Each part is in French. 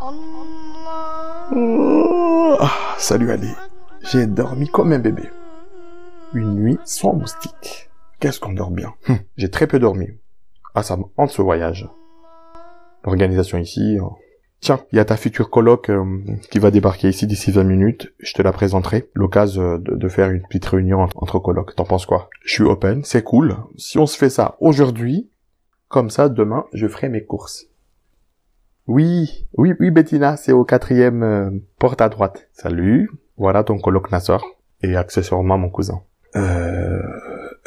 Oh, salut Ali. J'ai dormi comme un bébé. Une nuit sans moustique. Qu'est-ce qu'on dort bien? Hum, J'ai très peu dormi. Ah, ça me hante ce voyage. L'organisation ici. euh. Tiens, il y a ta future coloc euh, qui va débarquer ici d'ici 20 minutes. Je te la présenterai. L'occasion euh, de, faire une petite réunion entre colocs. T'en penses quoi? Je suis open, c'est cool. Si on se fait ça aujourd'hui, comme ça, demain, je ferai mes courses. Oui, oui, oui, Bettina, c'est au quatrième euh, porte à droite. Salut, voilà ton coloc Nassor. Et accessoirement mon cousin. Euh,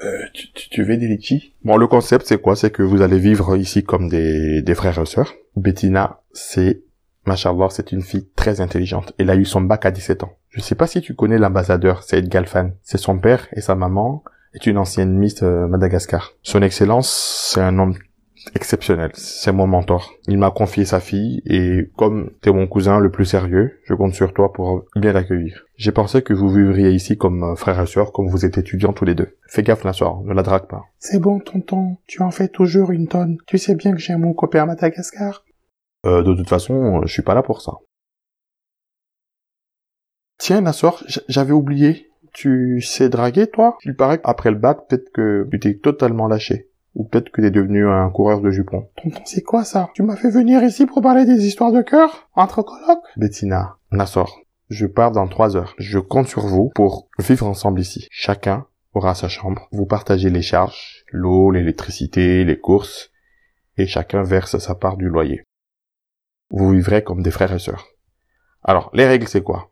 euh, tu, tu, tu veux des litchis? Bon, le concept, c'est quoi? C'est que vous allez vivre ici comme des, des frères et sœurs. Bettina, c'est, machallah, c'est une fille très intelligente. Elle a eu son bac à 17 ans. Je sais pas si tu connais l'ambassadeur, Saïd Galfan. C'est son père et sa maman est une ancienne Miss euh, Madagascar. Son excellence, c'est un homme exceptionnel. C'est mon mentor. Il m'a confié sa fille et comme t'es mon cousin le plus sérieux, je compte sur toi pour bien l'accueillir. J'ai pensé que vous vivriez ici comme euh, frère et sœur, comme vous êtes étudiants tous les deux. Fais gaffe la soirée, ne la drague pas. C'est bon, tonton, tu en fais toujours une tonne. Tu sais bien que j'ai mon copain à Madagascar. Euh, de toute façon, euh, je suis pas là pour ça. Tiens, Nassor, j- j'avais oublié. Tu sais draguer, toi? Il paraît qu'après le bac, peut-être que tu t'es totalement lâché. Ou peut-être que t'es devenu un coureur de jupons. Tonton, c'est quoi ça? Tu m'as fait venir ici pour parler des histoires de cœur? Entre colocs? Bettina, Nassor, je pars dans trois heures. Je compte sur vous pour vivre ensemble ici. Chacun aura sa chambre. Vous partagez les charges, l'eau, l'électricité, les courses, et chacun verse sa part du loyer. Vous vivrez comme des frères et sœurs. Alors, les règles, c'est quoi?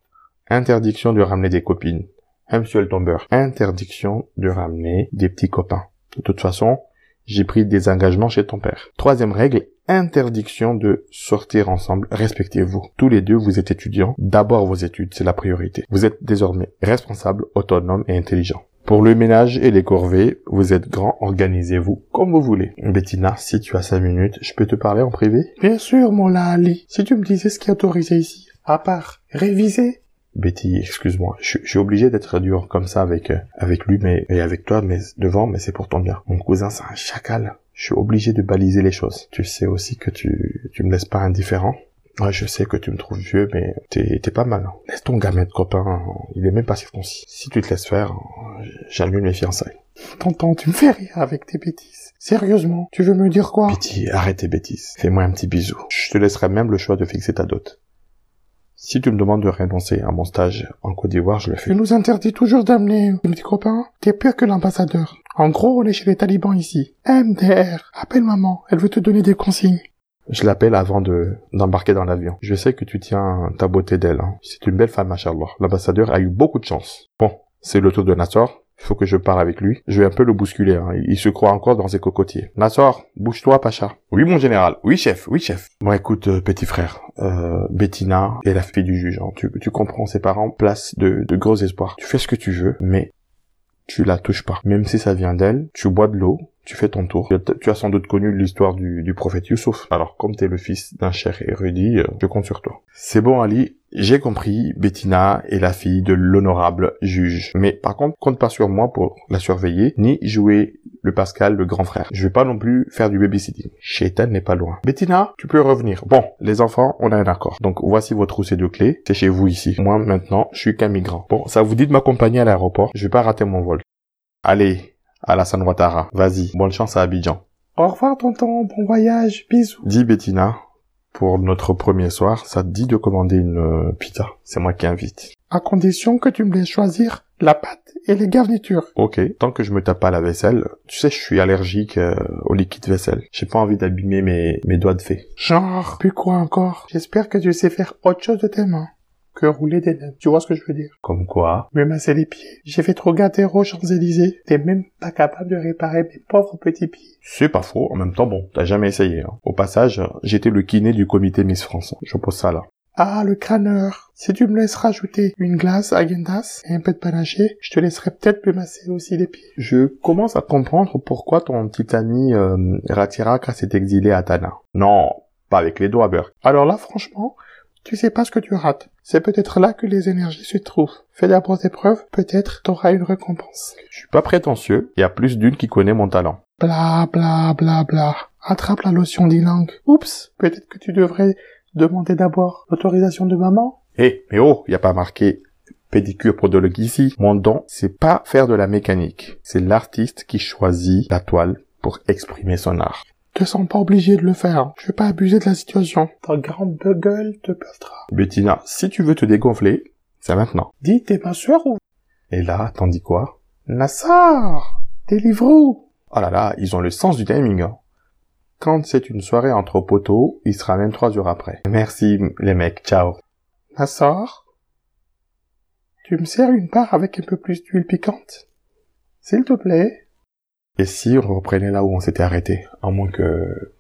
Interdiction de ramener des copines. Un monsieur le tombeur. Interdiction de ramener des petits copains. De toute façon, j'ai pris des engagements chez ton père. Troisième règle, interdiction de sortir ensemble. Respectez-vous. Tous les deux, vous êtes étudiants. D'abord vos études, c'est la priorité. Vous êtes désormais responsable, autonome et intelligent. Pour le ménage et les corvées, vous êtes grand, organisez-vous comme vous voulez. Bettina, si tu as cinq minutes, je peux te parler en privé? Bien sûr, mon Ali. Si tu me disais ce qui est autorisé ici, à part réviser, Betty, excuse-moi, je, je suis obligé d'être dur comme ça avec euh, avec lui, mais et avec toi, mais devant, mais c'est pour ton bien. Mon cousin, c'est un chacal. Je suis obligé de baliser les choses. Tu sais aussi que tu tu me laisses pas indifférent. Ouais, je sais que tu me trouves vieux, mais t'es t'es pas mal. hein. Laisse ton gamin de copain, hein. il est même pas circoncis. Si tu te laisses faire, hein, j'annule mes fiançailles. tonton, tu me fais rire avec tes bêtises. Sérieusement, tu veux me dire quoi? Betty, arrête tes bêtises. Fais-moi un petit bisou. Je te laisserai même le choix de fixer ta dot. Si tu me demandes de renoncer à mon stage en Côte d'Ivoire, je le fais. Tu nous interdis toujours d'amener des copains T'es pire que l'ambassadeur. En gros, on est chez les talibans ici. MDR, appelle maman, elle veut te donner des consignes. Je l'appelle avant de d'embarquer dans l'avion. Je sais que tu tiens ta beauté d'elle. Hein. C'est une belle femme, machallah. L'ambassadeur a eu beaucoup de chance. Bon, c'est le tour de Nassor. Il faut que je parle avec lui. Je vais un peu le bousculer. Hein. Il se croit encore dans ses cocotiers. Nassor, bouge-toi, Pacha. Oui, mon général. Oui, chef. Oui, chef. Bon, écoute, euh, petit frère. Euh, Bettina est la fille du juge. hein. Tu, tu comprends, ses parents placent de, de gros espoirs. Tu fais ce que tu veux, mais tu la touches pas. Même si ça vient d'elle, tu bois de l'eau, tu fais ton tour. Tu as- sans doute connu l'histoire du, du prophète Youssouf. Alors, comme t'es le fils d'un cher érudit, euh, je compte sur toi. C'est bon, Ali. J'ai compris, Bettina est la fille de l'honorable juge. Mais par contre, compte pas sur moi pour la surveiller, ni jouer le Pascal, le grand frère. Je vais pas non plus faire du babysitting. Shaitan n'est pas loin. Bettina, tu peux revenir. Bon, les enfants, on a un accord. Donc, voici votre trousseau de clés. C'est chez vous ici. Moi, maintenant, je suis qu'un migrant. Bon, ça vous dit de m'accompagner à l'aéroport. Je vais pas rater mon vol. Allez, Alassane Ouattara. Vas-y, bonne chance à Abidjan. Au revoir, tonton, bon voyage, bisous. Dis Bettina, pour notre premier soir, ça te dit de commander une euh, pizza? C'est moi qui invite. À condition que tu me laisses choisir la pâte et les garnitures. Ok, tant que je me tape pas la vaisselle, tu sais, je suis allergique euh, au liquide vaisselle. J'ai pas envie d'abîmer mes, mes doigts de fée. Genre, puis quoi encore? J'espère que tu sais faire autre chose de tes mains que rouler des nems. Tu vois ce que je veux dire? Comme quoi? Me masser les pieds. J'ai fait trop gâter aux Champs-Élysées. T'es même pas capable de réparer mes pauvres petits pieds. C'est pas faux, en même temps, bon, t'as jamais essayé. hein. Au passage, j'étais le kiné du comité Miss France. Je pose ça là. Ah, le crâneur. Si tu me laisses rajouter une glace à Gendas et un peu de panaché, je te laisserai peut-être me masser aussi les pieds. Je commence à comprendre pourquoi ton petit ami euh, Ratiraka s'est exilé à Tana. Non, pas avec les doigts, Burke. Alors là, franchement, tu sais pas ce que tu rates. C'est peut-être là que les énergies se trouvent. Fais d'abord tes preuves, peut-être t'auras une récompense. Je suis pas prétentieux, il y a plus d'une qui connaît mon talent. Bla bla bla bla. Attrape la lotion d'e-langue. Oups, peut-être que tu devrais Demandez d'abord l'autorisation de maman. Eh, mais oh, y a pas marqué pédicure podologue ici. Mon don, c'est pas faire de la mécanique. C'est l'artiste qui choisit la toile pour exprimer son art. Te sens pas obligé de le faire. Je vais pas abuser de la situation. Ta grande gueule te pèsera. Bettina, si tu veux te dégonfler, c'est maintenant. Dis, t'es ma soeur ou... Et là, t'en dis quoi? Nassar Deliveroo Oh là là, ils ont le sens du timing. Hein. Quand c'est une soirée entre poteaux, il sera même trois jours après. Merci les mecs, ciao. Nassar? Tu me sers une part avec un peu plus d'huile piquante? S'il te plaît Et si on reprenait là où on s'était arrêté À moins que...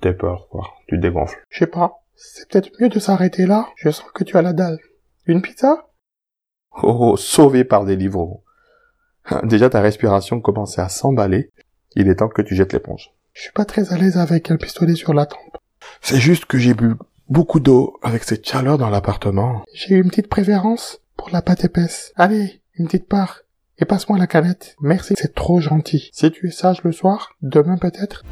T'aies peur, quoi. Tu dégonfles. Je sais pas. C'est peut-être mieux de s'arrêter là. Je sens que tu as la dalle. Une pizza? Oh, oh, sauvé par des livres. Déjà ta respiration commençait à s'emballer. Il est temps que tu jettes l'éponge. Je suis pas très à l'aise avec un pistolet sur la tempe. C'est juste que j'ai bu beaucoup d'eau avec cette chaleur dans l'appartement. J'ai une petite préférence pour la pâte épaisse. Allez, une petite part. Et passe-moi la canette. Merci, c'est trop gentil. Si tu es sage le soir, demain peut-être.